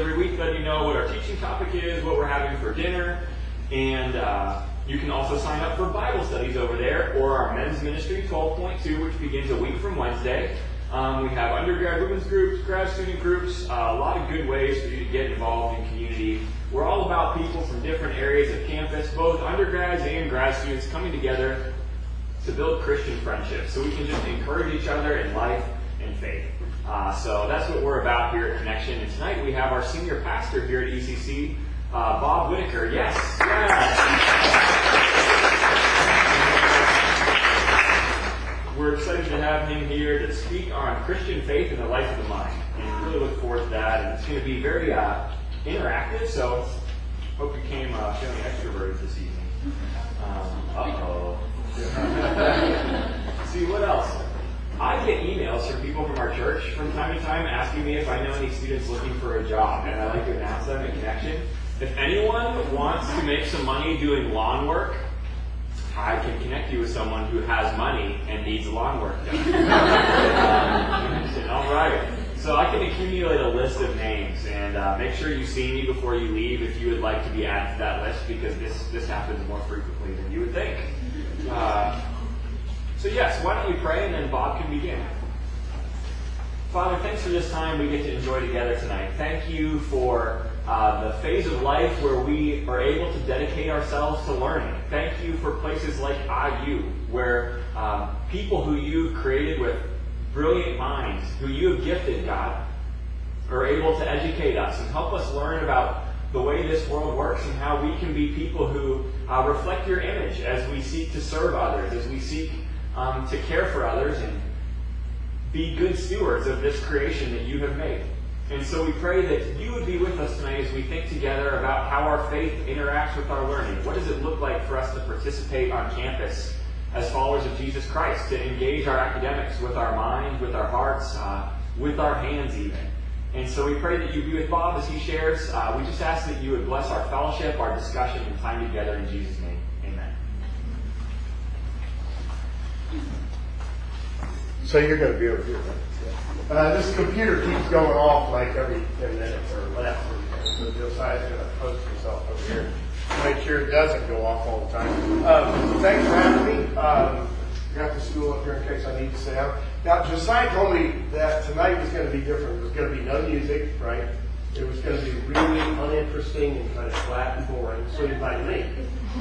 every week letting you know what our teaching topic is, what we're having for dinner, and uh, you can also sign up for Bible studies over there or our men's ministry 12.2, which begins a week from Wednesday. Um, we have undergrad women's groups, grad student groups, uh, a lot of good ways for you to get involved in community. We're all about people from different areas of campus, both undergrads and grad students coming together to build Christian friendships so we can just encourage each other in life and faith. Uh, so that's what we're about here at Connexion. And tonight we have our senior pastor here at ECC, uh, Bob Whitaker. Yes, yes. We're excited to have him here to speak on Christian faith and the life of the mind. And really look forward to that. And it's going to be very uh, interactive, so hope you came uh, feeling extroverted this evening. Um, uh-oh. See, what else? I get from people from our church from time to time asking me if I know any students looking for a job, and I like to announce them in Connexion. If anyone wants to make some money doing lawn work, I can connect you with someone who has money and needs lawn work done. um, all right. So I can accumulate a list of names, and uh, make sure you see me before you leave if you would like to be added to that list, because this this happens more frequently than you would think. Uh, so, yes, why don't we pray and then Bob can begin. Father, thanks for this time we get to enjoy together tonight. Thank you for uh, the phase of life where we are able to dedicate ourselves to learning. Thank you for places like IU, where um, people who you've created with brilliant minds, who you have gifted, God, are able to educate us and help us learn about the way this world works and how we can be people who uh, reflect your image as we seek to serve others, as we seek um, to care for others and be good stewards of this creation that you have made. And so we pray that you would be with us tonight as we think together about how our faith interacts with our learning. What does it look like for us to participate on campus as followers of Jesus Christ, to engage our academics with our mind, with our hearts, uh, with our hands even. And so we pray that you be with Bob as he shares. Uh, we just ask that you would bless our fellowship, our discussion, and time together in Jesus' name. Amen. So you're going to be over here? Uh, this computer keeps going off like every 10 minutes or whatever. So Josiah's going to post himself over here to make sure it doesn't go off all the time. Um, thanks for having me. Um, got the stool up here in case I need to sit down. Now, Josiah told me that tonight was going to be different. There was going to be no music, right? It was going to be really uninteresting and kind of flat and boring. So he invited me.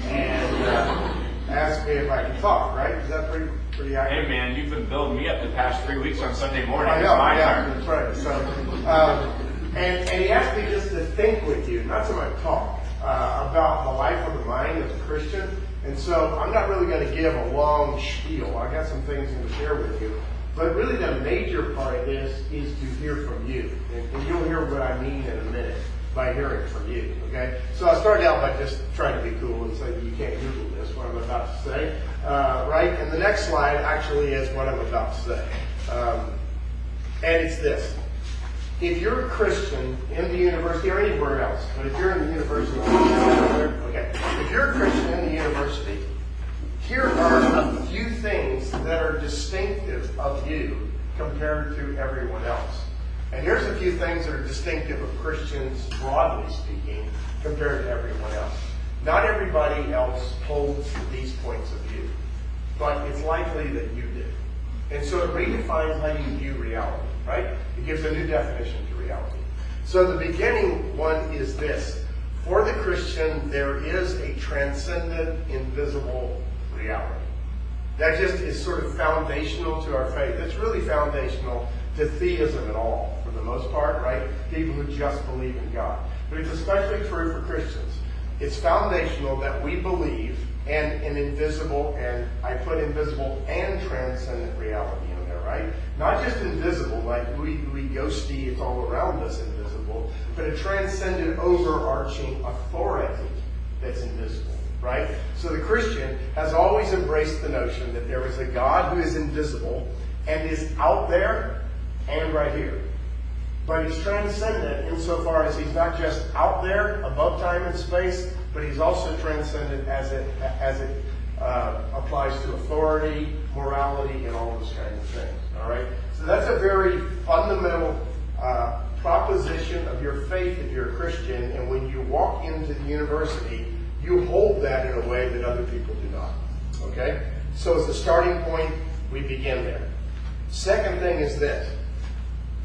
And uh, asked me if I could talk, right? Is that pretty pretty accurate? Hey man, you've been building me up the past three weeks on Sunday morning. I know, it's my yeah, that's right. So, um, and, and he asked me just to think with you, not so much talk, uh, about the life of the mind as a Christian. And so I'm not really going to give a long spiel. I got some things to share with you. But really the major part of this is to hear from you. And, and you'll hear what I mean in a minute by hearing from you. Okay? So I started out by just trying to be cool and say you can't Google this, what I'm about to say. Uh, right? And the next slide actually is what I'm about to say. Um, and it's this. If you're a Christian in the university or anywhere else, but if you're in the university, okay, if you're a Christian in the university, here are a few things that are distinctive of you compared to everyone else. And here's a few things that are distinctive of Christians, broadly speaking, compared to everyone else. Not everybody else holds these points of view, but it's likely that you do. And so it redefines how you view reality, right? It gives a new definition to reality. So the beginning one is this. For the Christian, there is a transcendent, invisible reality. That just is sort of foundational to our faith. It's really foundational to theism at all, for the most part, right? People who just believe in God. But it's especially true for Christians. It's foundational that we believe in an invisible, and I put invisible and transcendent reality in there, right? Not just invisible, like we, we ghosty, it's all around us invisible, but a transcendent, overarching authority that's invisible, right? So the Christian has always embraced the notion that there is a God who is invisible and is out there and right here. But he's transcendent insofar as he's not just out there above time and space, but he's also transcendent as it as it uh, applies to authority, morality, and all those kinds of things. All right. So that's a very fundamental uh, proposition of your faith if you're a Christian. And when you walk into the university, you hold that in a way that other people do not. Okay. So as a starting point, we begin there. Second thing is this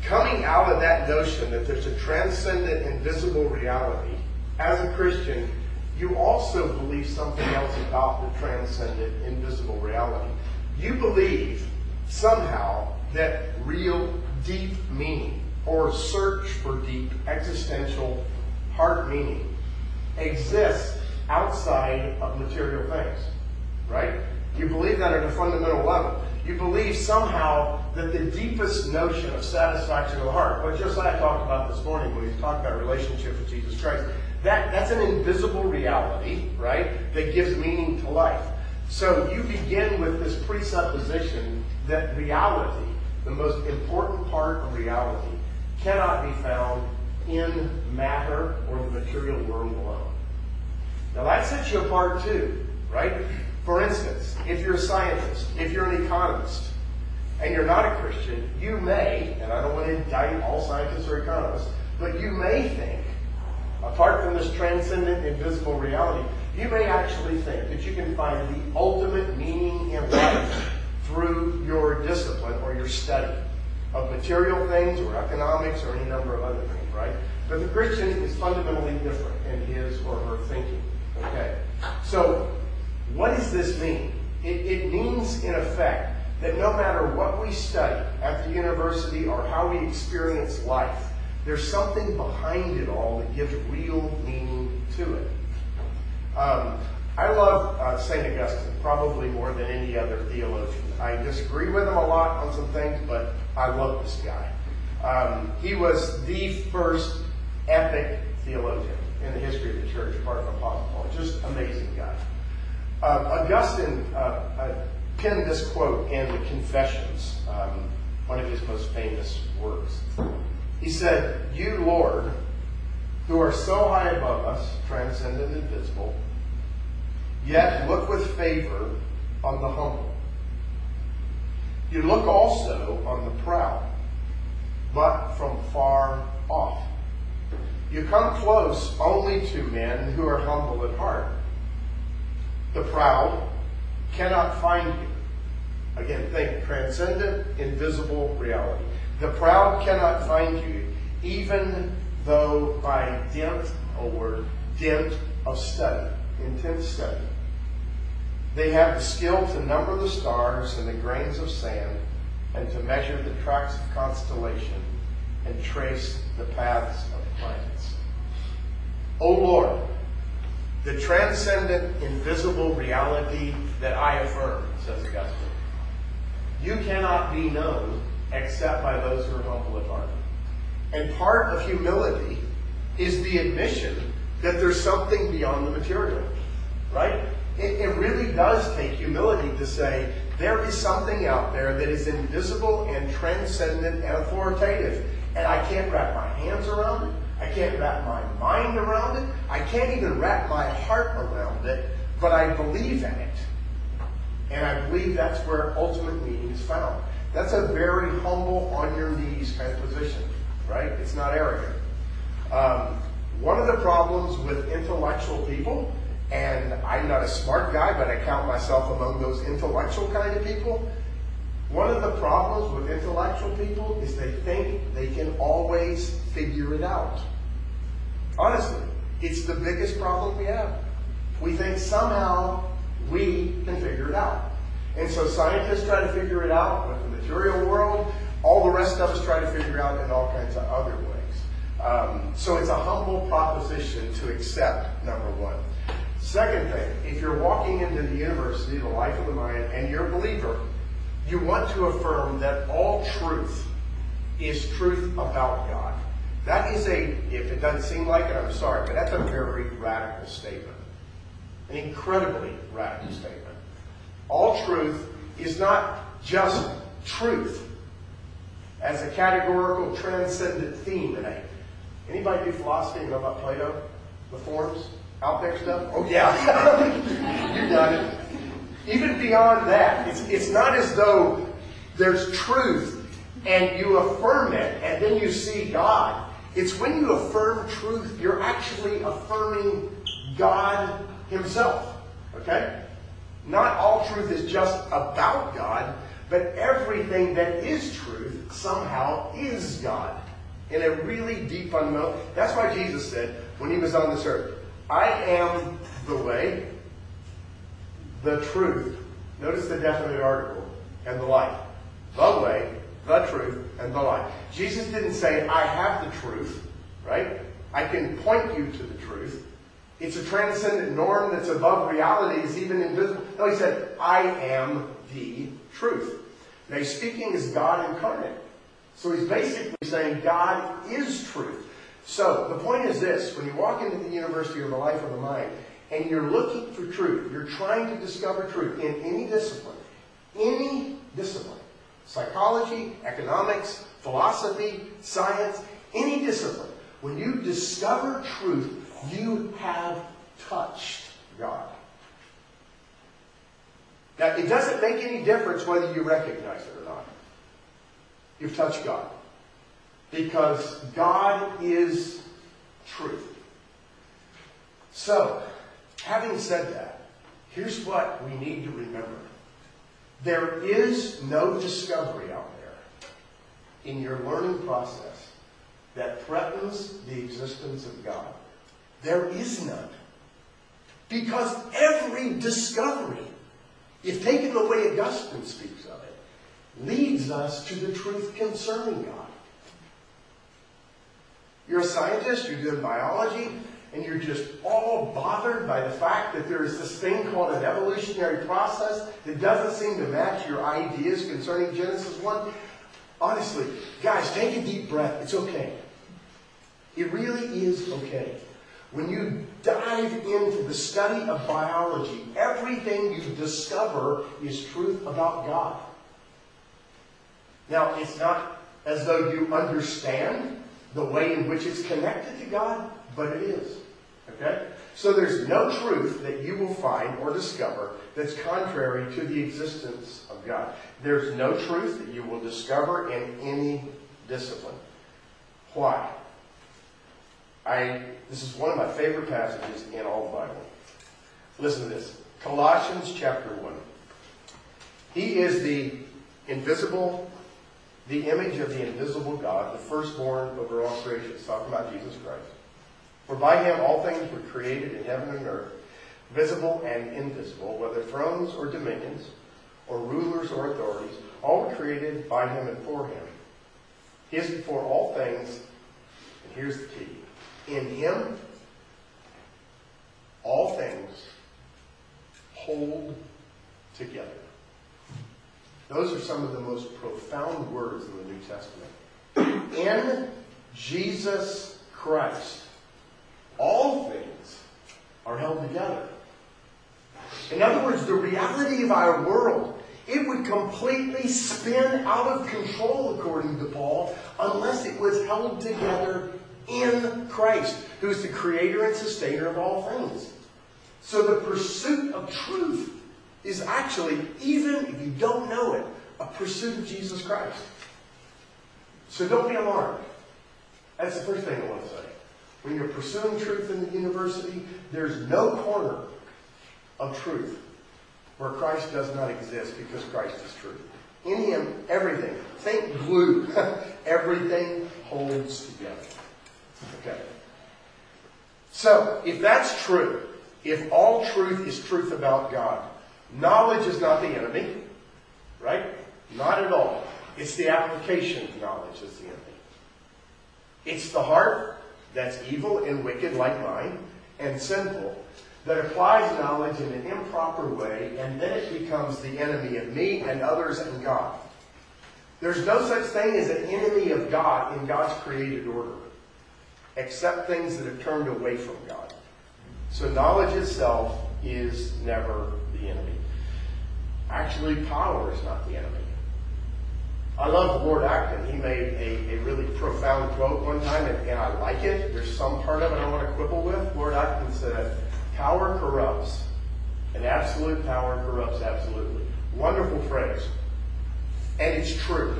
coming out of that notion that there's a transcendent, invisible reality, as a Christian, you also believe something else about the transcendent, invisible reality. You believe somehow that real, deep meaning, or search for deep, existential, heart meaning, exists outside of material things. Right? You believe that at a fundamental level. You believe somehow that the deepest notion of satisfaction of the heart, what just like I talked about this morning when we talked about relationship with Jesus Christ, that, that's an invisible reality, right, that gives meaning to life. So you begin with this presupposition that reality, the most important part of reality, cannot be found in matter or the material world alone. Now that sets you apart too, right? For instance, if you're a scientist, if you're an economist, and you're not a Christian, you may, and I don't want to indict all scientists or economists, but you may think, apart from this transcendent, invisible reality, you may actually think that you can find the ultimate meaning in life through your discipline or your study of material things or economics or any number of other things, right? But the Christian is fundamentally different in his or her thinking. Okay? So what does this mean? It, means, in effect, that no matter what we study at the university or how we experience life, there's something behind it all that gives real meaning to it. Um, I love uh, St. Augustine probably more than any other theologian. I disagree with him a lot on some things, but I love this guy. Um, he was the first epic theologian in the history of the church, apart from Apostle Paul. Just amazing guy. Uh, Augustine uh, uh, penned this quote in the Confessions, um, one of his most famous works. He said, You, Lord, who are so high above us, transcendent and visible, yet look with favor on the humble. You look also on the proud, but from far off. You come close only to men who are humble at heart the proud cannot find you. Again, think transcendent, invisible reality. The proud cannot find you, even though by dint, a word, dint of study, intense study. They have the skill to number the stars and the grains of sand and to measure the tracks of constellation and trace the paths of planets. O Lord, the transcendent, invisible reality that I affirm, says Augustine. You cannot be known except by those who are humble at heart. And part of humility is the admission that there's something beyond the material, right? It, it really does take humility to say, there is something out there that is invisible and transcendent and authoritative, and I can't wrap my hands around it. I can't wrap my mind around it. I can't even wrap my heart around it, but I believe in it. And I believe that's where ultimate meaning is found. That's a very humble, on your knees kind of position, right? It's not arrogant. Um, one of the problems with intellectual people, and I'm not a smart guy, but I count myself among those intellectual kind of people. One of the problems with intellectual people is they think they can always figure it out. Honestly, it's the biggest problem we have. We think somehow we can figure it out. And so scientists try to figure it out with the material world. All the rest of us try to figure out in all kinds of other ways. Um, so it's a humble proposition to accept, number one. Second thing, if you're walking into the university, the life of the mind, and you're a believer, you want to affirm that all truth is truth about God. That is a, if it doesn't seem like it, I'm sorry, but that's a very radical statement. An incredibly radical mm-hmm. statement. All truth is not just truth as a categorical transcendent theme. And I, anybody do philosophy? You know about Plato? The forms? Out there stuff? Oh yeah. you got it. Even beyond that, it's, it's not as though there's truth and you affirm it and then you see God. It's when you affirm truth, you're actually affirming God Himself. Okay? Not all truth is just about God, but everything that is truth somehow is God. In a really deep fundamental. That's why Jesus said when he was on this earth, I am the way, the truth. Notice the definite article, and the life. The way, the truth, and the life. Jesus didn't say, I have the truth, right? I can point you to the truth. It's a transcendent norm that's above reality, is even invisible. No, he said, I am the truth. Now he's speaking as God incarnate. So he's basically saying God is truth. So the point is this when you walk into the university or the life of the mind and you're looking for truth, you're trying to discover truth in any discipline, any discipline, psychology, economics, philosophy, science, any discipline, when you discover truth, you have touched God. Now, it doesn't make any difference whether you recognize it or not. You've touched God. Because God is truth. So, having said that, here's what we need to remember. There is no discovery out there in your learning process that threatens the existence of God. There is none. Because every discovery if taken the way Augustine speaks of it, leads us to the truth concerning God. You're a scientist, you're doing biology, and you're just all bothered by the fact that there is this thing called an evolutionary process that doesn't seem to match your ideas concerning Genesis 1. Honestly, guys, take a deep breath. It's okay. It really is okay. When you dive into the study of biology, everything you discover is truth about God. Now, it's not as though you understand the way in which it's connected to God, but it is. Okay? So there's no truth that you will find or discover that's contrary to the existence of God. There's no truth that you will discover in any discipline. Why? I, this is one of my favorite passages in all the Bible. Listen to this. Colossians chapter 1. He is the invisible, the image of the invisible God, the firstborn over all creation. It's talking about Jesus Christ. For by him all things were created in heaven and earth, visible and invisible, whether thrones or dominions, or rulers or authorities, all were created by him and for him. He is before all things, and here's the key in him, all things hold together. Those are some of the most profound words in the New Testament. In Jesus Christ, all things are held together. In other words, the reality of our world, it would completely spin out of control, according to Paul, unless it was held together in Christ, who is the creator and sustainer of all things. So the pursuit of truth is actually, even if you don't know it, a pursuit of Jesus Christ. So don't be alarmed. That's the first thing I want to say. When you're pursuing truth in the university, there's no corner of truth where Christ does not exist because Christ is truth. In Him, everything, think glue, everything holds together. Okay. So, if that's true, if all truth is truth about God, knowledge is not the enemy, right? Not at all. It's the application of knowledge that's the enemy. It's the heart that's evil and wicked like mine and sinful that applies knowledge in an improper way and then it becomes the enemy of me and others and God. There's no such thing as an enemy of God in God's created order except things that have turned away from God. So knowledge itself is never the enemy. Actually, power is not the enemy. I love Lord Acton. He made a, a really profound quote one time, and, and I like it. There's some part of it I want to quibble with. Lord Acton said, Power corrupts, and absolute power corrupts absolutely. Wonderful phrase. And it's true.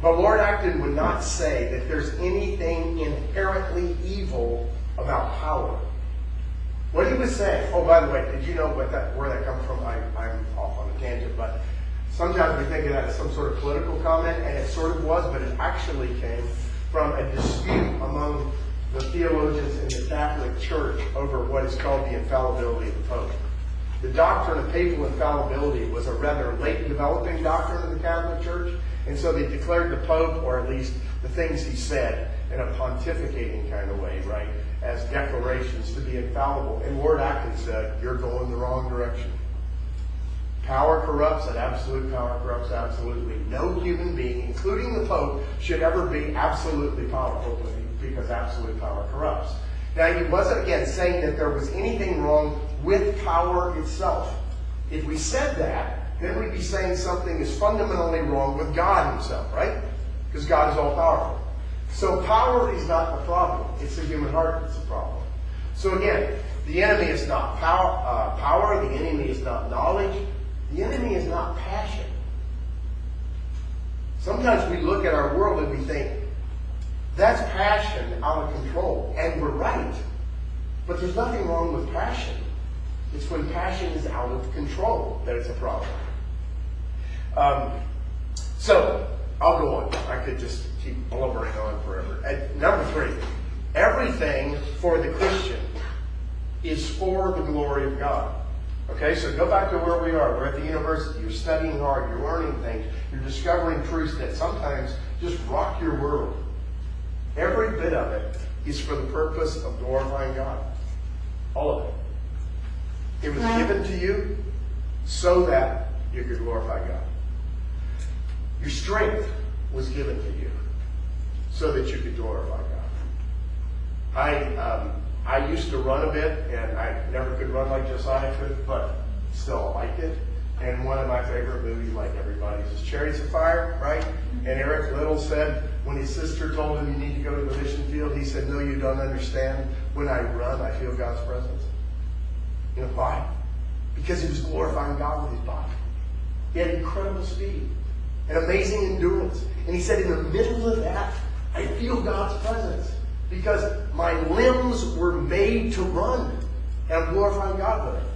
But Lord Acton would not say that there's anything inherently evil about power. What he was saying, oh, by the way, did you know what that, where that comes from? I, I'm off on a tangent, but sometimes we think of that as some sort of political comment, and it sort of was, but it actually came from a dispute among the theologians in the Catholic Church over what is called the infallibility of the Pope. The doctrine of papal infallibility was a rather late developing doctrine of the Catholic Church, and so they declared the Pope, or at least the things he said, in a pontificating kind of way, right, as declarations to be infallible. And Lord Acton said, You're going the wrong direction. Power corrupts, and absolute power corrupts absolutely. No human being, including the Pope, should ever be absolutely powerful because absolute power corrupts. Now, he wasn't, again, saying that there was anything wrong with power itself. If we said that, then we'd be saying something is fundamentally wrong with God himself, right? Because God is all powerful. So power is not the problem. It's the human heart that's the problem. So again, the enemy is not power, uh, power. The enemy is not knowledge. The enemy is not passion. Sometimes we look at our world and we think, that's passion out of control. And we're right. But there's nothing wrong with passion. It's when passion is out of control that it's a problem. Um, so, I'll go on. I could just keep blubbering on forever. Number three, everything for the Christian is for the glory of God. Okay, so go back to where we are. We're at the university. You're studying hard. You're learning things. You're discovering truths that sometimes just rock your world. Every bit of it is for the purpose of glorifying God. All of it. It was given to you so that you could glorify God. Your strength was given to you so that you could glorify God. I um, I used to run a bit, and I never could run like Josiah could, but still I liked it. And one of my favorite movies, like everybody's, is Chariots of Fire, right? And Eric Liddell said when his sister told him you need to go to the mission field, he said, "No, you don't understand. When I run, I feel God's presence." You know why? Because he was glorifying God with his body. He had incredible speed and amazing endurance. And he said, in the middle of that, I feel God's presence because my limbs were made to run. And I'm glorifying God with it.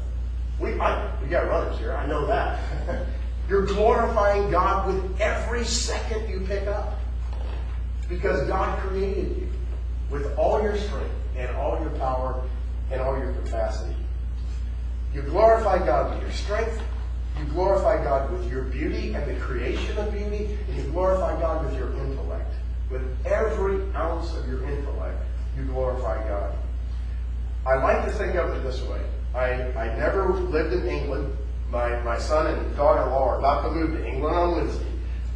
We, I, we got runners here, I know that. You're glorifying God with every second you pick up. Because God created you with all your strength and all your power and all your capacity. You glorify God with your strength, you glorify God with your beauty and the creation of beauty, and you glorify God with your intellect. With every ounce of your intellect, you glorify God. I like to think of it this way. I, I never lived in England. My, my son and daughter-in-law are about to move to England on Wednesday.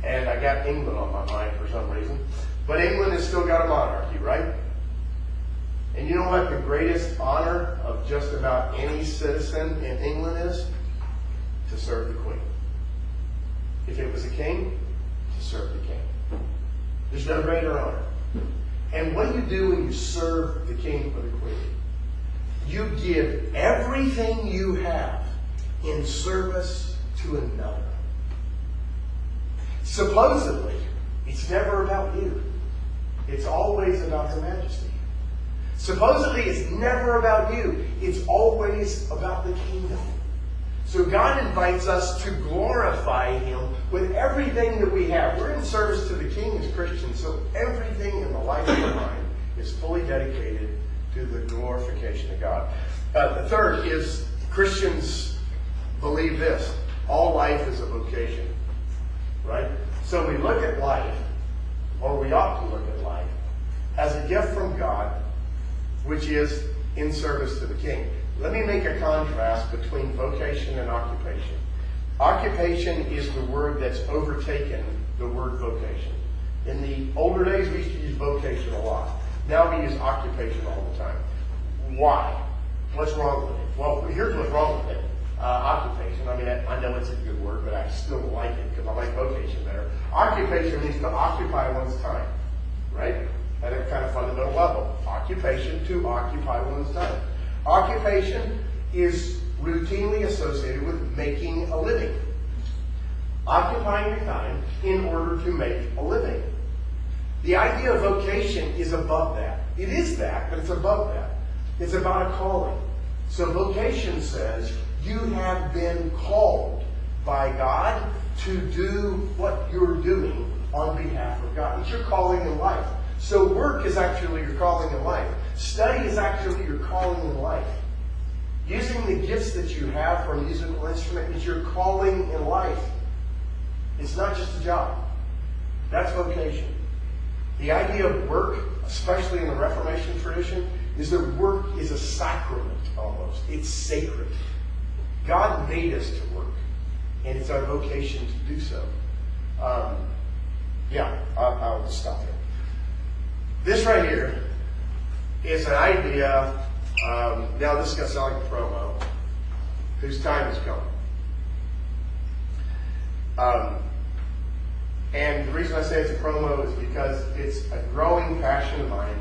And I got England on my mind for some reason. But England has still got a monarchy, right? And you know what the greatest honor of just about any citizen in England is? To serve the Queen. If it was a king, to serve the king. There's no greater honor. And what you do when you serve the king or the queen? You give everything you have in service to another. Supposedly, it's never about you. It's always about Her Majesty. Supposedly, it's never about you. It's always about the kingdom. So God invites us to glorify Him with everything that we have. We're in service to the King as Christians, so everything in the life of mind is fully dedicated to the glorification of God. Uh, the third is Christians believe this all life is a vocation, right? So we look at life, or we ought to look at life, as a gift from God, which is in service to the King. Let me make a contrast between vocation and occupation. Occupation is the word that's overtaken the word vocation. In the older days, we used to use vocation a lot. Now we use occupation all the time. Why? What's wrong with it? Well, here's what's wrong with it. uh, occupation. I mean, I, I know it's a good word, but I still like it because I like vocation better. Occupation means to occupy one's time, right? At a kind of fundamental level. Occupation to occupy one's time. Occupation is routinely associated with making a living. Occupying your time in order to make a living. The idea of vocation is above that. It is that, but it's above that. It's about a calling. So vocation says you have been called by God to do what you're doing on behalf of God. It's your calling in life. So work is actually your calling in life. Study is actually your calling in life. Using the gifts that you have for a musical instrument is your calling in life. It's not just a job. That's vocation. The idea of work, especially in the Reformation tradition, is that work is a sacrament almost. It's sacred. God made us to work, and it's our vocation to do so. Um, yeah, I'll, I'll stop there. This right here is an idea. Um, now, this is going to sound like a promo, whose time is coming. Um, and the reason I say it's a promo is because it's a growing passion of mine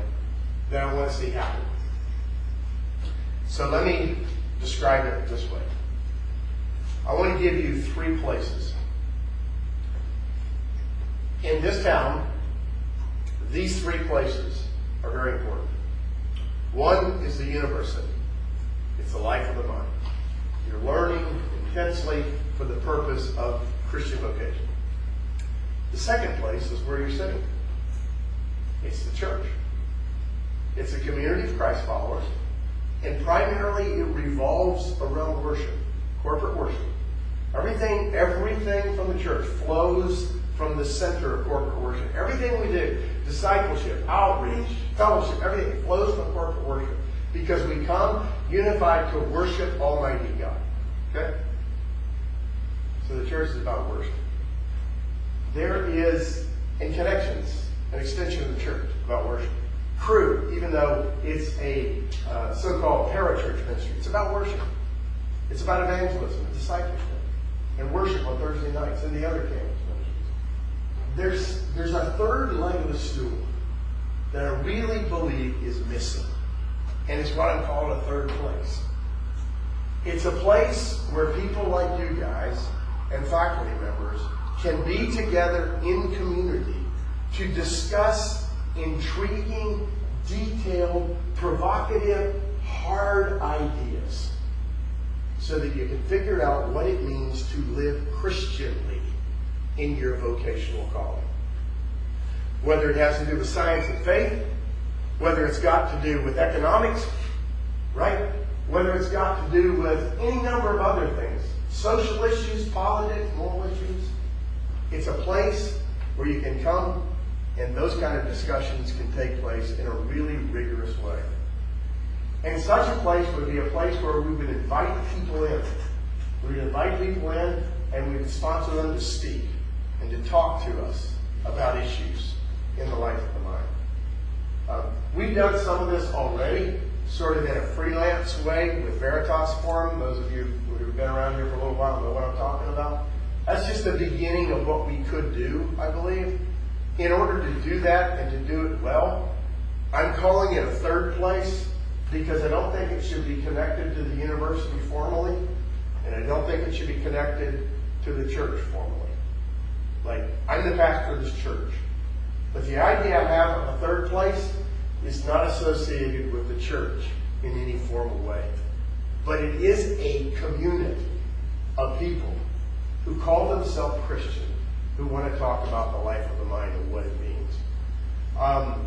that I want to see happen. So let me describe it this way. I want to give you three places. In this town, these three places are very important. One is the university. It's the life of the mind. You're learning intensely for the purpose of Christian vocation. The second place is where you're sitting. It's the church. It's a community of Christ followers, and primarily it revolves around worship, corporate worship. Everything, everything from the church flows from the center of corporate worship. Everything we do, discipleship, outreach, fellowship, everything flows from corporate worship because we come unified to worship Almighty God. Okay? So the church is about worship. There is, in connections, an extension of the church about worship. Cru, even though it's a uh, so-called parachurch ministry, it's about worship. It's about evangelism discipleship and worship on Thursday nights and the other ministries. There's, a third leg of the stool that I really believe is missing. And it's what I'm calling a third place. It's a place where people like you guys and faculty members can be together in community to discuss intriguing, detailed, provocative, hard ideas so that you can figure out what it means to live Christianly in your vocational calling. Whether it has to do with science and faith, whether it's got to do with economics, right? Whether it's got to do with any number of other things, social issues, politics, moral issues. It's a place where you can come and those kind of discussions can take place in a really rigorous way. And such a place would be a place where we would invite people in. We would invite people in and we would sponsor them to speak and to talk to us about issues in the life of the mind. Um, we've done some of this already, sort of in a freelance way with Veritas Forum. Those of you who've been around here for a little while know what I'm talking about. That's just the beginning of what we could do, I believe. In order to do that and to do it well, I'm calling it a third place because I don't think it should be connected to the university formally, and I don't think it should be connected to the church formally. Like, I'm the pastor of this church. But the idea I have of a third place is not associated with the church in any formal way. But it is a community of people who call themselves Christian, who want to talk about the life of the mind and what it means. Um,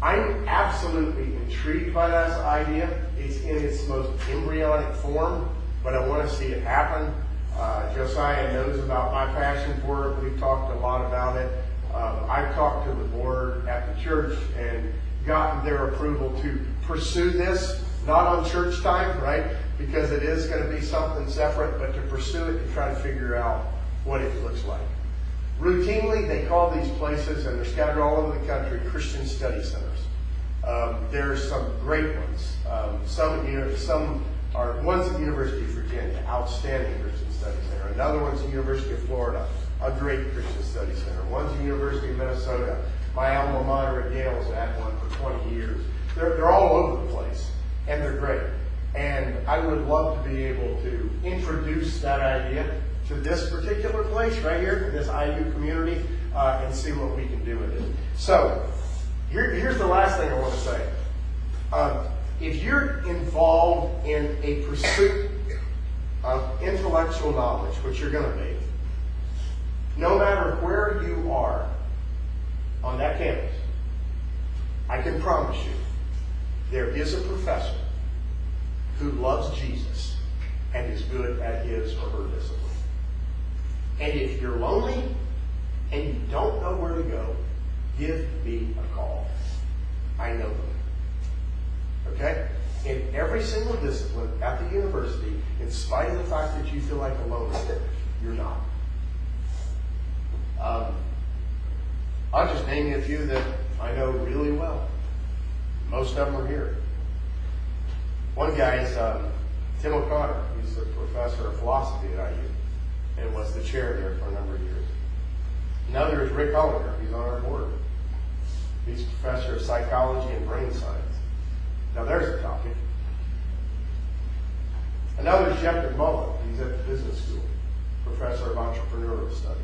I'm absolutely intrigued by this idea. It's in its most embryonic form, but I want to see it happen. Uh, Josiah knows about my passion for it. We've talked a lot about it. Um, I've talked to the board at the church and gotten their approval to pursue this, not on church time, right? Because it is going to be something separate, but to pursue it to try to figure out what it looks like. Routinely, they call these places, and they're scattered all over the country, Christian study centers. Um, there's some great ones. Um, some, you know, some are one's at the University of Virginia, outstanding. Another one's the University of Florida, a great Christian Study Center. One's the University of Minnesota. My alma mater at Yale's had one for 20 years. They're, they're all over the place, and they're great. And I would love to be able to introduce that idea to this particular place right here, this IU community, uh, and see what we can do with it. So, here, here's the last thing I want to say. Um, if you're involved in a pursuit intellectual knowledge, which you're going to be, no matter where you are on that campus, I can promise you there is a professor who loves Jesus and is good at his or her discipline. And if you're lonely and you don't know where to go, give me a call. I know them. Okay? In every single discipline at the university, in spite of the fact that you feel like a loner, you're not. Um, I'll just name you a few that I know really well. Most of them are here. One guy is um, Tim O'Connor. He's a professor of philosophy at IU and was the chair there for a number of years. Another is Rick Hollinger. He's on our board. He's professor of psychology and brain science. Now there's a topic. Another is Jeff McMullen. He's at the business school, professor of entrepreneurial studies.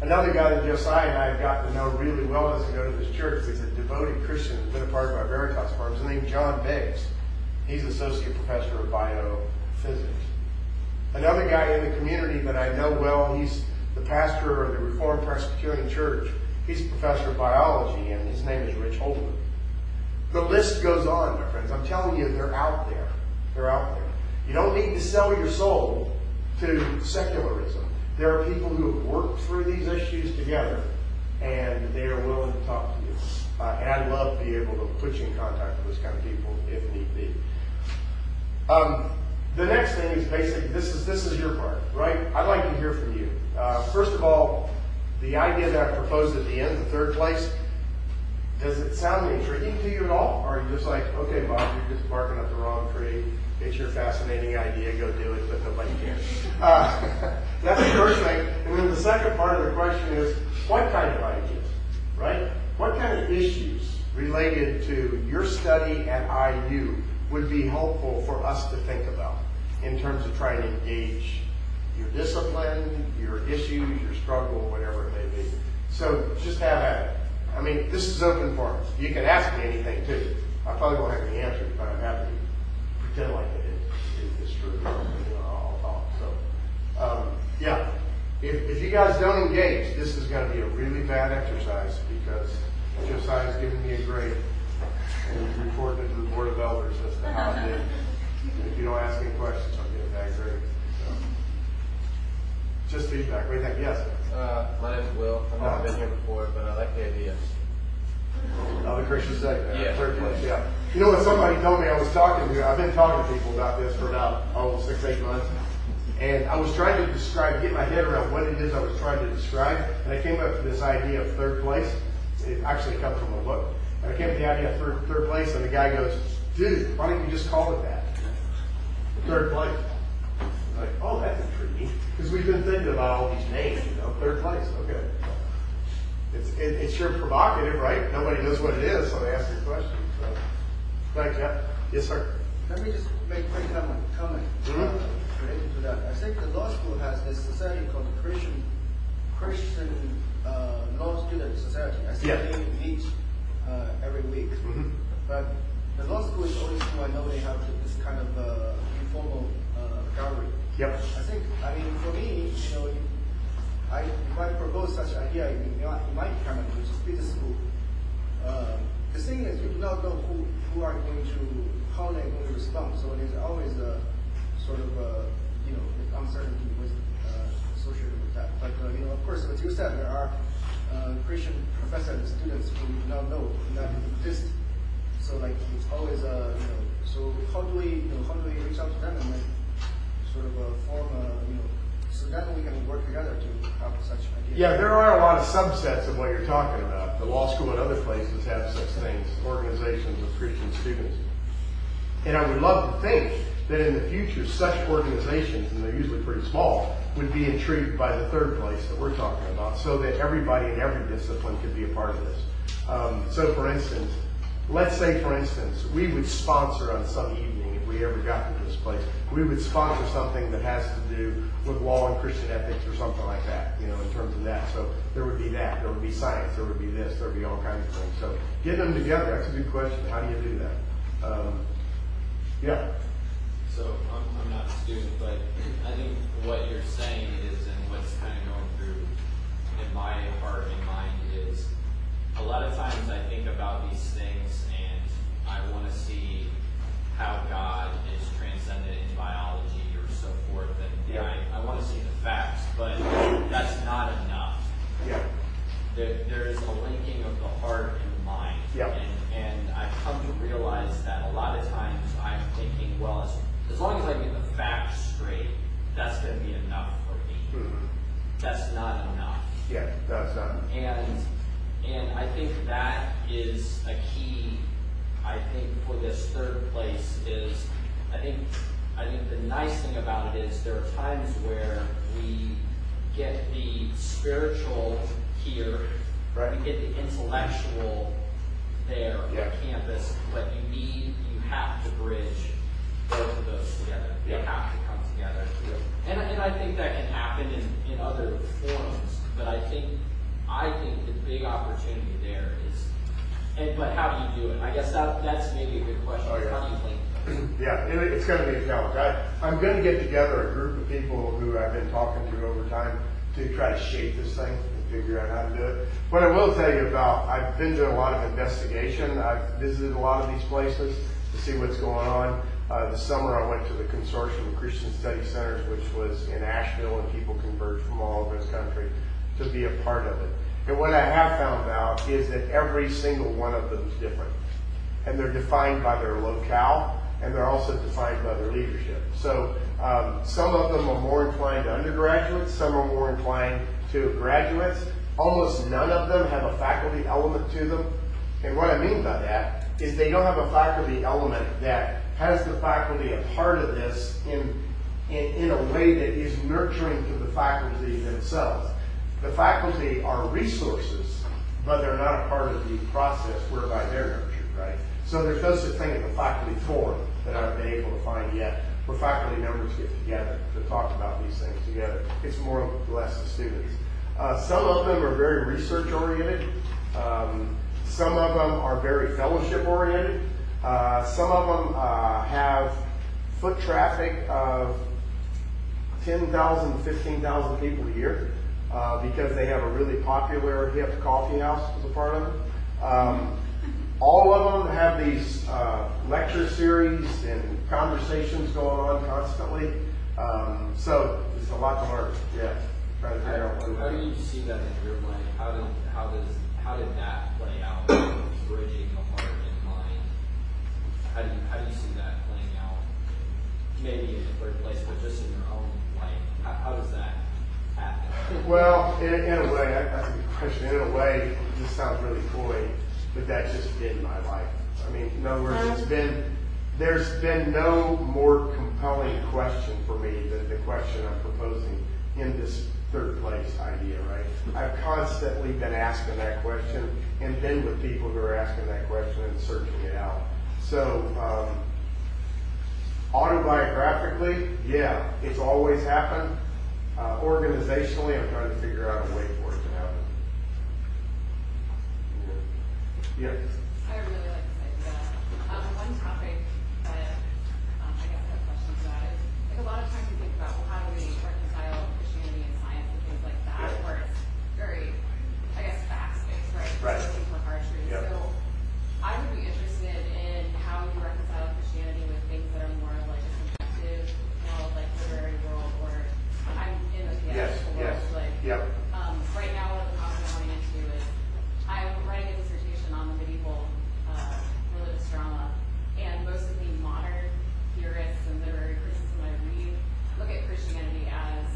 Another guy that Josiah and I have gotten to know really well doesn't go to this church. He's a devoted Christian who's been a part of our Veritas Forum. His name's John Beggs. He's associate professor of biophysics. Another guy in the community that I know well, he's the pastor of the Reformed Presbyterian Church. He's a professor of biology, and his name is Rich Holden. The list goes on, my friends. I'm telling you, they're out there. They're out there. You don't need to sell your soul to secularism. There are people who have worked through these issues together, and they are willing to talk to you. Uh, and I'd love to be able to put you in contact with those kind of people if need be. Um, the next thing is basically this is this is your part, right? I'd like to hear from you. Uh, first of all, the idea that I proposed at the end, the third place, does it sound intriguing to you at all? Or are you just like, okay, Bob, you're just barking up the wrong tree. It's your fascinating idea. Go do it, but nobody cares. Uh, that's the first thing. And then the second part of the question is, what kind of ideas, right? What kind of issues related to your study at IU would be helpful for us to think about in terms of trying to engage your discipline, your issues, your struggle, whatever it may be. So just have at it. I mean, this is open forum. You can ask me anything too. I probably won't have any answers, but I'm happy to pretend like it is, true. I'll talk. So, um, yeah. If, if you guys don't engage, this is going to be a really bad exercise because Josiah's giving me a grade and he's reporting it to the Board of Elders as to how I did. If you don't ask any questions, I'll get a bad grade. Just feedback. What do you think? Yes. Uh, my name's Will. I've never been here before, but I like the idea. Other Christian sect. uh, Yeah. Third place, yeah. You know what somebody told me I was talking to, I've been talking to people about this for about, oh, six, eight months. And I was trying to describe, get my head around what it is I was trying to describe. And I came up with this idea of third place. It actually comes from a book. And I came up with the idea of third, third place and the guy goes, dude, why don't you just call it that? Third place. I'm like, oh, that's. Because we've been thinking about all these names, you know, third place, okay. It's, it, it's sure provocative, right? Nobody knows what it is, so they ask the question. So, thanks, Jeff. Yes, sir. Let me just make quick comment, comment uh, related to that. I think the law school has this society called the Christian Christian uh, Law Student Society. I think Yeah. they meet uh, every week. Mhm. But the law school is only school I know they have this kind of uh, informal gallery. Yep. I think, I mean, for me, you know, I, if I propose such idea in, in my in my department, which is business school, um, the thing is, you do not know who, who are going to, how they're going to respond. So there's always a sort of, uh, you know, uncertainty with, uh, associated with that. But, uh, you know, of course, as you said, there are uh, Christian professors and students who do not know that exist. So, like, it's always, uh, you know, so how do we, you know, how do we reach out to them and then sort of uh, form a, you know, so then we can work together to have such ideas. Yeah, there are a lot of subsets of what you're talking about. The law school and other places have such things, organizations of Christian students. And I would love to think that in the future, such organizations, and they're usually pretty small, would be intrigued by the third place that we're talking about, so that everybody in every discipline could be a part of this. Um, so for instance, let's say for instance, we would sponsor on some evening, we ever got to this place, we would sponsor something that has to do with law and Christian ethics or something like that, you know, in terms of that. So there would be that, there would be science, there would be this, there would be all kinds of things. So getting them together, that's a good question. How do you do that? Um, yeah. So I'm, I'm not a student, but I think what you're saying is, and what's kind of going through in my heart and mind is, a lot of times I think about these things and I want to see how God is transcendent in biology or so forth, and Yeah. I, I want to see the facts, but that's not enough. Yeah. there, there is a linking of the heart and the mind. Yeah. And, and I've come to realize that a lot of times I'm thinking, well, as, as long as I get the facts straight, that's going to be enough for me. Mhm. That's not enough. Yeah, that's not. And, and I think that is a key, I think, for this third place is, I think, I think the nice thing about it is there are times where we get the spiritual here, Right. we get the intellectual there on campus, but you need, you have to bridge both of those together. They have to come together. And, and I think that can happen in, in other forums, but I think, I think the big opportunity there is, and, but how do you do it? I guess that, that's maybe a good question, Oh, yeah. how do you those? Yeah, it, it's gonna be a challenge. I, I'm gonna get together a group of people who I've been talking to over time to try to shape this thing and figure out how to do it. What I will tell you about, I've been doing a lot of investigation. I've visited a lot of these places to see what's going on. Uh, this summer I went to the Consortium of Christian Study Centers, which was in Asheville, and people converged from all over the country to be a part of it. And what I have found out is that every single one of them is different and they're defined by their locale, and they're also defined by their leadership. So um, some of them are more inclined to undergraduates, some are more inclined to graduates. Almost none of them have a faculty element to them. And what I mean by that is they don't have a faculty element that has the faculty a part of this in, in, in a way that is nurturing to the faculty themselves. The faculty are resources, but they're not a part of the process whereby they're nurtured, right? So there's no such thing as a faculty forum that I've been able to find yet, where faculty members get together to talk about these things together. It's more or less the students. Uh, some of them are very research oriented. Um, some of them are very fellowship oriented. Uh, some of them uh, have foot traffic of 10,000, 15,000 people a year uh, because they have a really popular hip coffee house as a part of it. Um, all of them have these uh, lecture series and conversations going on constantly. Um, so it's a lot to learn. Yeah, try to figure out what. How do you see that in your life? How did, how does, how did that play out, bridging the heart and mind? How do you, how do you see that playing out? Maybe in the third place, but just in your own life, how, how does that? Well, in, a way, that- that's a good question. In a way, this sounds really coy, but that's just been my life. I mean, in other words, it's been, there's been no more compelling question for me than the question I'm proposing in this third place idea, right? I've constantly been asking that question and been with people who are asking that question and searching it out. So, um, autobiographically, yeah, it's always happened. Uh, organizationally, I'm trying to figure out a way for it to happen. Yeah. Yeah. I really like this idea. Um, one topic that um, I guess I have questions about is, like a lot of times we think about, well, how do we reconcile Christianity and science and things like that, Yeah. where it's very, I guess, facts-based, right? Right. Looking for hard truths. Yeah. So I would be interested in how you reconcile Christianity with things that are more of like a subjective, more of like literary world, or I'm in the Yes, theatrical yes. world, like, Yep. um, right now, one of the topics I'm running into is I'm writing a dissertation on the medieval uh, religious drama, and most of the modern theorists and literary criticism I read look at Christianity as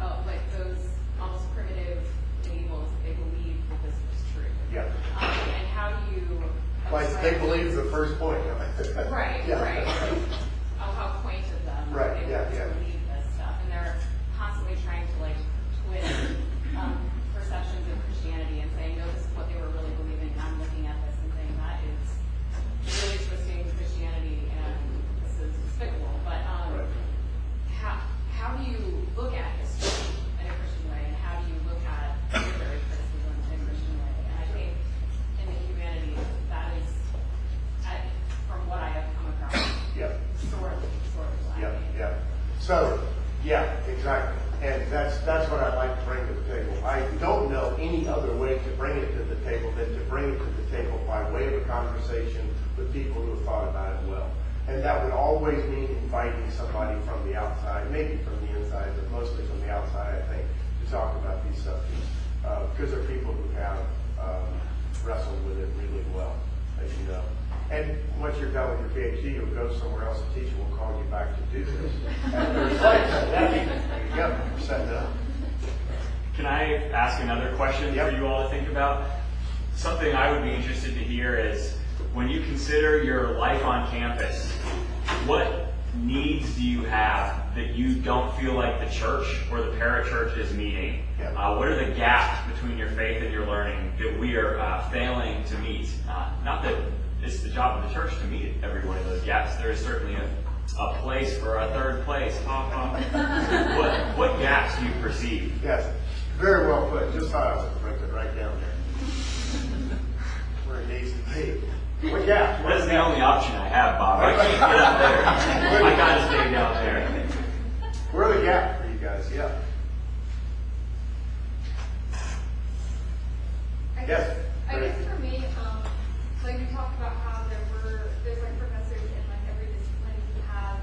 oh, like those almost primitive medievals. They believe that this was true. Yeah. Um, and how do you Like they abstract- believe the first point. Right, Yeah. right. Oh, how quaint So, yeah, exactly. And that's, that's what I'd like to bring to the table. I don't know any other way to bring it to the table than to bring it to the table by way of a conversation with people who have thought about it well. And that would always mean inviting somebody from the outside, maybe from the inside, but mostly from the outside, I think, to talk about these subjects. Uh, because they're people who have, um, wrestled with it really well, as you know. And once you're done with your PhD, you'll go somewhere else, a teacher will call you back to do this. And there's like, there you go, setting it up. Can I ask another question Yep. for you all to think about? Something I would be interested to hear is when you consider your life on campus, what needs do you have that you don't feel like the church or the parachurch is meeting? Yep. Uh, what are the gaps between your faith and your learning that we are uh, failing to meet? Uh, not that it's the job of the church to meet every one of those gaps. There is certainly a, a place for a third place. Ha, ha. what, what gaps do you perceive? Yes, very well put. Just thought I was going it right down there. Where it needs to be. Well, yeah. That's the only option I have, Bob. I can't get up there. I gotta stay down there. Where are the gaps for you guys? Yeah. I Yes. guess, I guess for me, um, like we talked about how there were, there's like professors in like every discipline who have,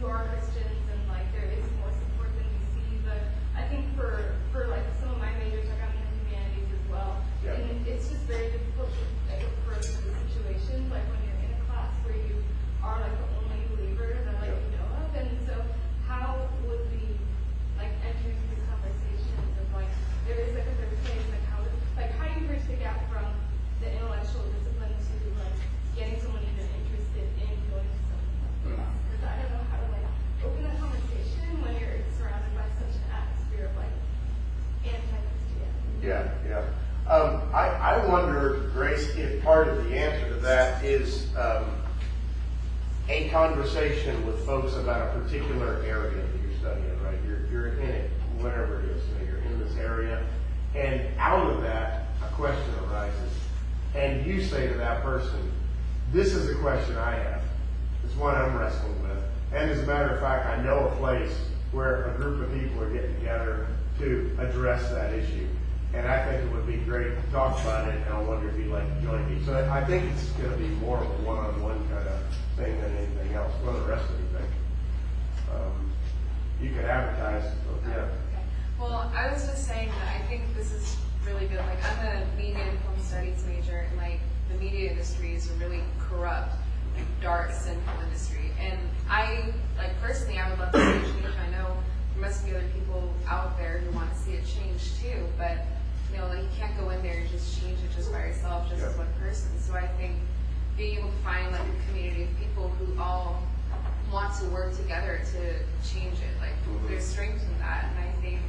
who are Christians and like there is more support than we see, but I think for, for like some of my majors, I got into humanities as well. Yeah. And it's just very difficult to like approach the situations, like when you're in a class where you are like the only believer that like you know of, and so how would we like enter into these conversations of like there is like a third place, like how like how do you bridge the gap from the intellectual discipline to like getting someone even interested in going to something like this? Because I don't know how to like open that conversation when you're surrounded by such an atmosphere of like anti-Christianity. Yeah, yeah. Um, I, wonder, Grace, if part of the answer to that is um, a conversation with folks about a particular area that you're studying, right? You're, you're in it, whatever it is, you're in this area. And out of that, a question arises. And you say to that person, this is a question I have. It's one I'm wrestling with. And as a matter of fact, I know a place where a group of people are getting together to address that issue. And I think it would be great to talk about it, and I wonder if you'd like to join me. So I think it's going to be more of a one-on-one kind of thing than anything else. Do the rest of you think? Um, you can advertise, yeah. Well, I was just saying that I think this is really good. Like, I'm a media and film studies major, and like the media industry is a really corrupt, like, dark, sinful industry. And I, like, personally, I would love to see a change. I know there must be other people out there who want to see it change too, but you know, like, you can't go in there and just change it just by yourself, just as one person. So I think being able to find like a community of people who all want to work together to change it. Like there's strength in that, and I think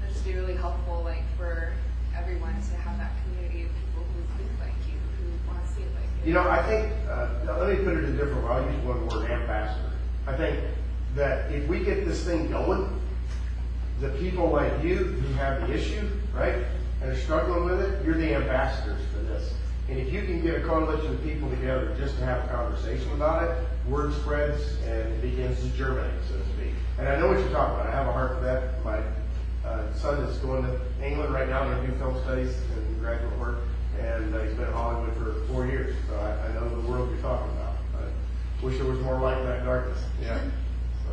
that'd just be really helpful, like for everyone to have that community of people who think like you, who want to see it like you. You know, I think, uh, let me put it in a different way. I'll use one word, ambassador. I think that if we get this thing going, the people like you who have the issue, right, struggling with it, you're the ambassadors for this. And if you can get a coalition of people together just to have a conversation about it, word spreads and it begins to germinate, so to speak. And I know what you're talking about. I have a heart for that. My uh, son is going to England right now to do film studies and graduate work, and uh, he's been in Hollywood for four years. So I, I know the world you're talking about. I wish there was more light in that darkness. Yeah. So.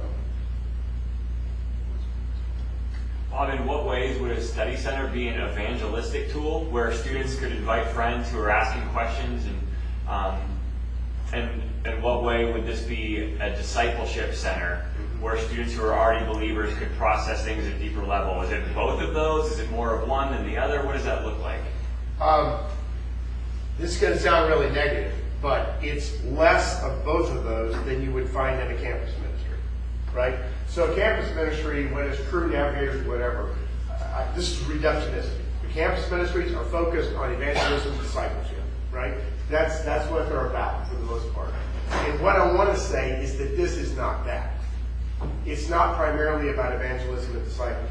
Bob, in what ways would a study center be an evangelistic tool where students could invite friends who are asking questions and um, and in what way would this be a discipleship center where students who are already believers could process things at a deeper level? Is it both of those? Is it more of one than the other? What does that look like? Um, this is going to sound really negative, but it's less of both of those than you would find in a campus ministry, right? So campus ministry, when it's Cru navigators, whatever, this is reductionistic. The campus ministries are focused on evangelism and discipleship, right? That's that's what they're about for the most part. And what I want to say is that this is not that. It's not primarily about evangelism and discipleship.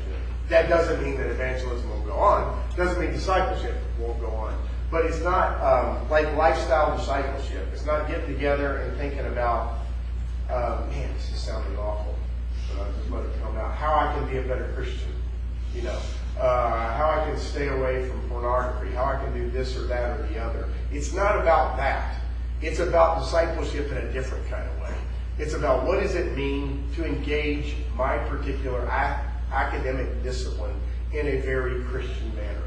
That doesn't mean that evangelism won't go on. Doesn't mean discipleship won't go on. But it's not um, like lifestyle discipleship. It's not getting together and thinking about, uh, man, this is sounding awful. Just let it come out. How I can be a better Christian, you know, uh, how I can stay away from pornography, how I can do this or that or the other. It's not about that. It's about discipleship in a different kind of way. It's about what does it mean to engage my particular academic discipline in a very Christian manner.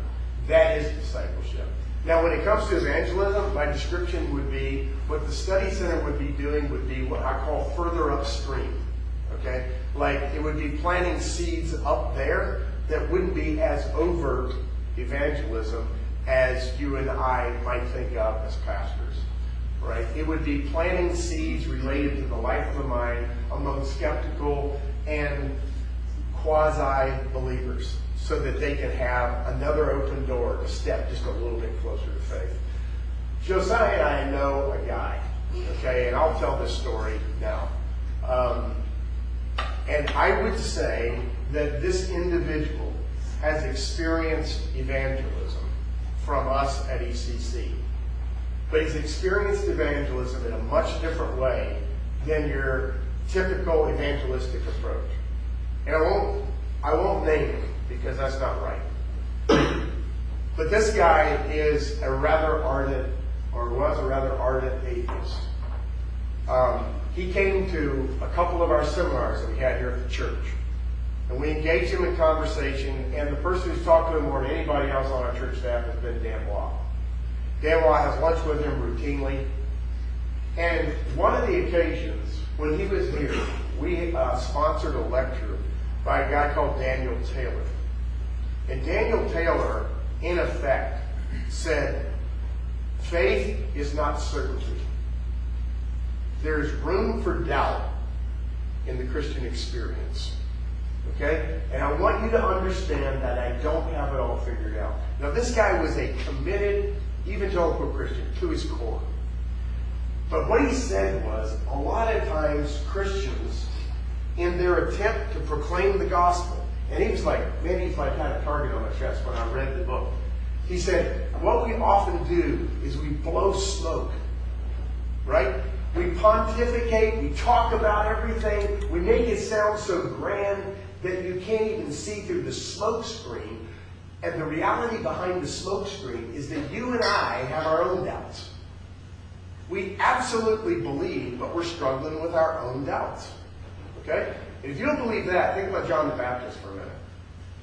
That is discipleship. Now, when it comes to evangelism, my description would be what the study center would be doing would be what I call further upstream. Okay? Like it would be planting seeds up there that wouldn't be as overt evangelism as you and I might think of as pastors. Right? It would be planting seeds related to the life of the mind among skeptical and quasi believers so that they can have another open door to step just a little bit closer to faith. Josiah and I know a guy, okay, and I'll tell this story now. Um, and I would say that this individual has experienced evangelism from us at ECC. But he's experienced evangelism in a much different way than your typical evangelistic approach. And I won't, I won't name him because that's not right. But this guy is a rather ardent, or was a rather ardent atheist. Um, he came to a couple of our seminars that we had here at the church. And we engaged him in conversation, and the person who's talked to him more than anybody else on our church staff has been Dan Watt. Dan Watt has lunch with him routinely. And one of the occasions when he was here, we uh, sponsored a lecture by a guy called Daniel Taylor. And Daniel Taylor, in effect, said, faith is not certainty. There's room for doubt in the Christian experience. Okay? And I want you to understand that I don't have it all figured out. Now, this guy was a committed evangelical Christian to his core. But what he said was a lot of times Christians, in their attempt to proclaim the gospel, and he was like, man, he's like had a target on my chest when I read the book. He said, what we often do is we blow smoke, right? We pontificate, we talk about everything, we make it sound so grand that you can't even see through the smoke screen. And the reality behind the smoke screen is that you and I have our own doubts. We absolutely believe, but we're struggling with our own doubts. Okay? If you don't believe that, think about John the Baptist for a minute.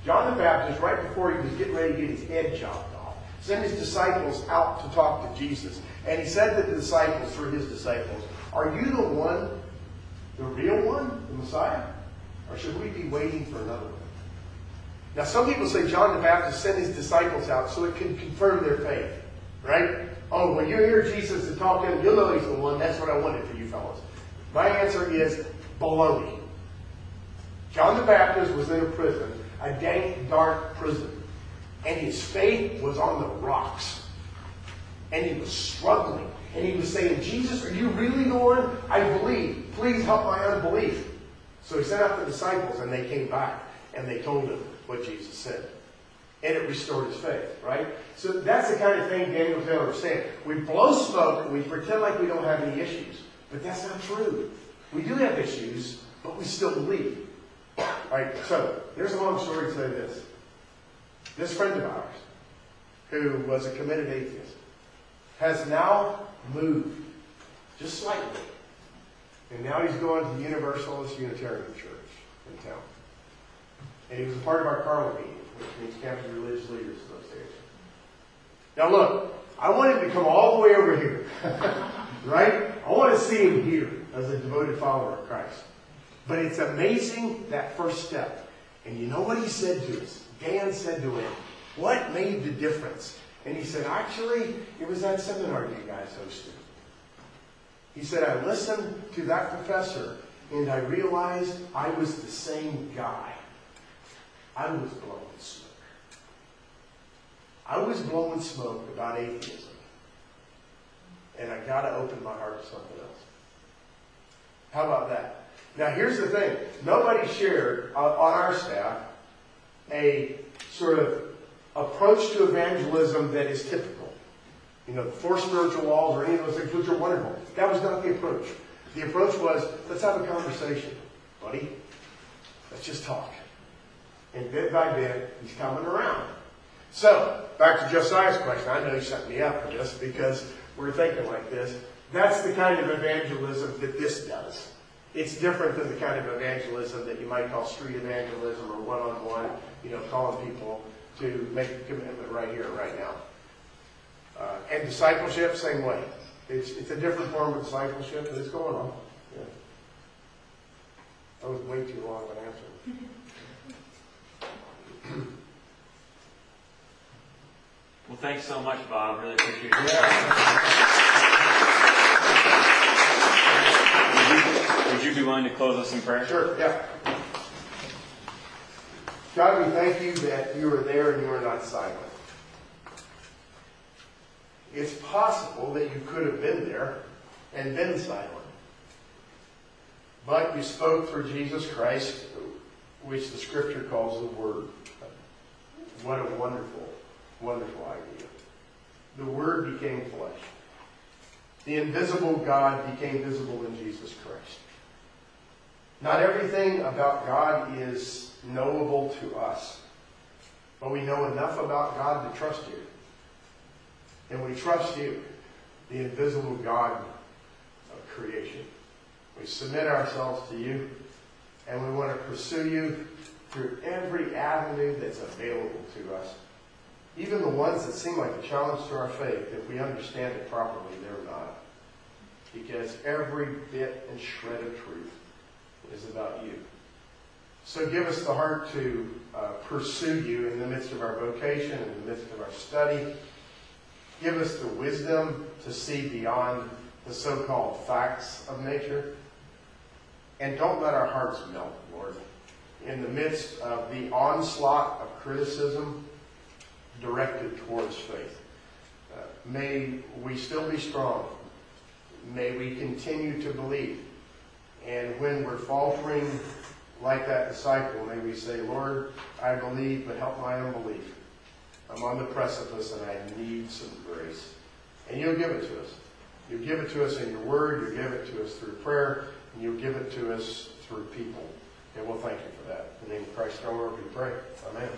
John the Baptist, right before he was getting ready to get his head chopped off, sent his disciples out to talk to Jesus. And he said to the disciples, through his disciples, Are you the one, the real one, the Messiah? Or should we be waiting for another one? Now, some people say John the Baptist sent his disciples out so it could confirm their faith. Right? Oh, when you hear Jesus and talk to him, you'll know he's the one. That's what I wanted for you fellows. My answer is baloney. John the Baptist was in a prison, a dank, dark prison. And his faith was on the rocks. And he was struggling. And he was saying, Jesus, are you really the one? I believe. Please help my unbelief. So he sent out the disciples and they came back and they told him what Jesus said. And it restored his faith, right? So that's the kind of thing Daniel Taylor was saying. We blow smoke and we pretend like we don't have any issues. But that's not true. We do have issues, but we still believe. Right, so there's a long story to say this. This friend of ours, who was a committed atheist, has now moved, just slightly. And now he's going to the Universalist Unitarian Church in town. And he was a part of our Carla meeting, which means Campus Religious Leaders Association. Now look, I want him to come all the way over here. right? I want to see him here as a devoted follower of Christ. But it's amazing that first step. And you know what he said to us? Dan said to him, What made the difference? And he said, Actually, it was that seminar you guys hosted. He said, I listened to that professor and I realized I was the same guy. I was blowing smoke. I was blowing smoke about atheism. And I got to open my heart to something else. How about that? Now, here's the thing nobody shared uh, on our staff a sort of approach to evangelism that is typical. You know, the four spiritual laws or any of those things, which are wonderful. That was not the approach. The approach was let's have a conversation, buddy. Let's just talk. And bit by bit, he's coming around. So, back to Josiah's question. I know you set me up for this because we're thinking like this. That's the kind of evangelism that this does. It's different than the kind of evangelism that you might call street evangelism or one-on-one, you know, calling people to make a commitment right here, right now. Uh, and discipleship, same way. It's, it's a different form of discipleship, but it's going on. Yeah. That was way too long of an answer. Well, thanks so much, Bob. Really appreciate it. Yeah. Would you be willing to close us in prayer? Sure, yeah. God, we thank you that you are there and you are not silent. It's possible that you could have been there and been silent. But you spoke through Jesus Christ, which the scripture calls the Word. What a wonderful, wonderful idea. The Word became flesh. The invisible God became visible in Jesus Christ. Not everything about God is knowable to us, but we know enough about God to trust you. And we trust you, the invisible God of creation. We submit ourselves to you, and we want to pursue you through every avenue that's available to us. Even the ones that seem like a challenge to our faith, if we understand it properly, they're not. Because every bit and shred of truth is about you. So give us the heart to uh, pursue you in the midst of our vocation, in the midst of our study. Give us the wisdom to see beyond the so-called facts of nature. And don't let our hearts melt, Lord. In the midst of the onslaught of criticism directed towards faith. Uh, may we still be strong. May we continue to believe. And when we're faltering like that disciple, may we say, Lord, I believe, but help my unbelief. I'm on the precipice and I need some grace. And you'll give it to us. You'll give it to us in your word, you'll give it to us through prayer, and you'll give it to us through people. And we'll thank you for that. In the name of Christ our Lord, we pray. Amen.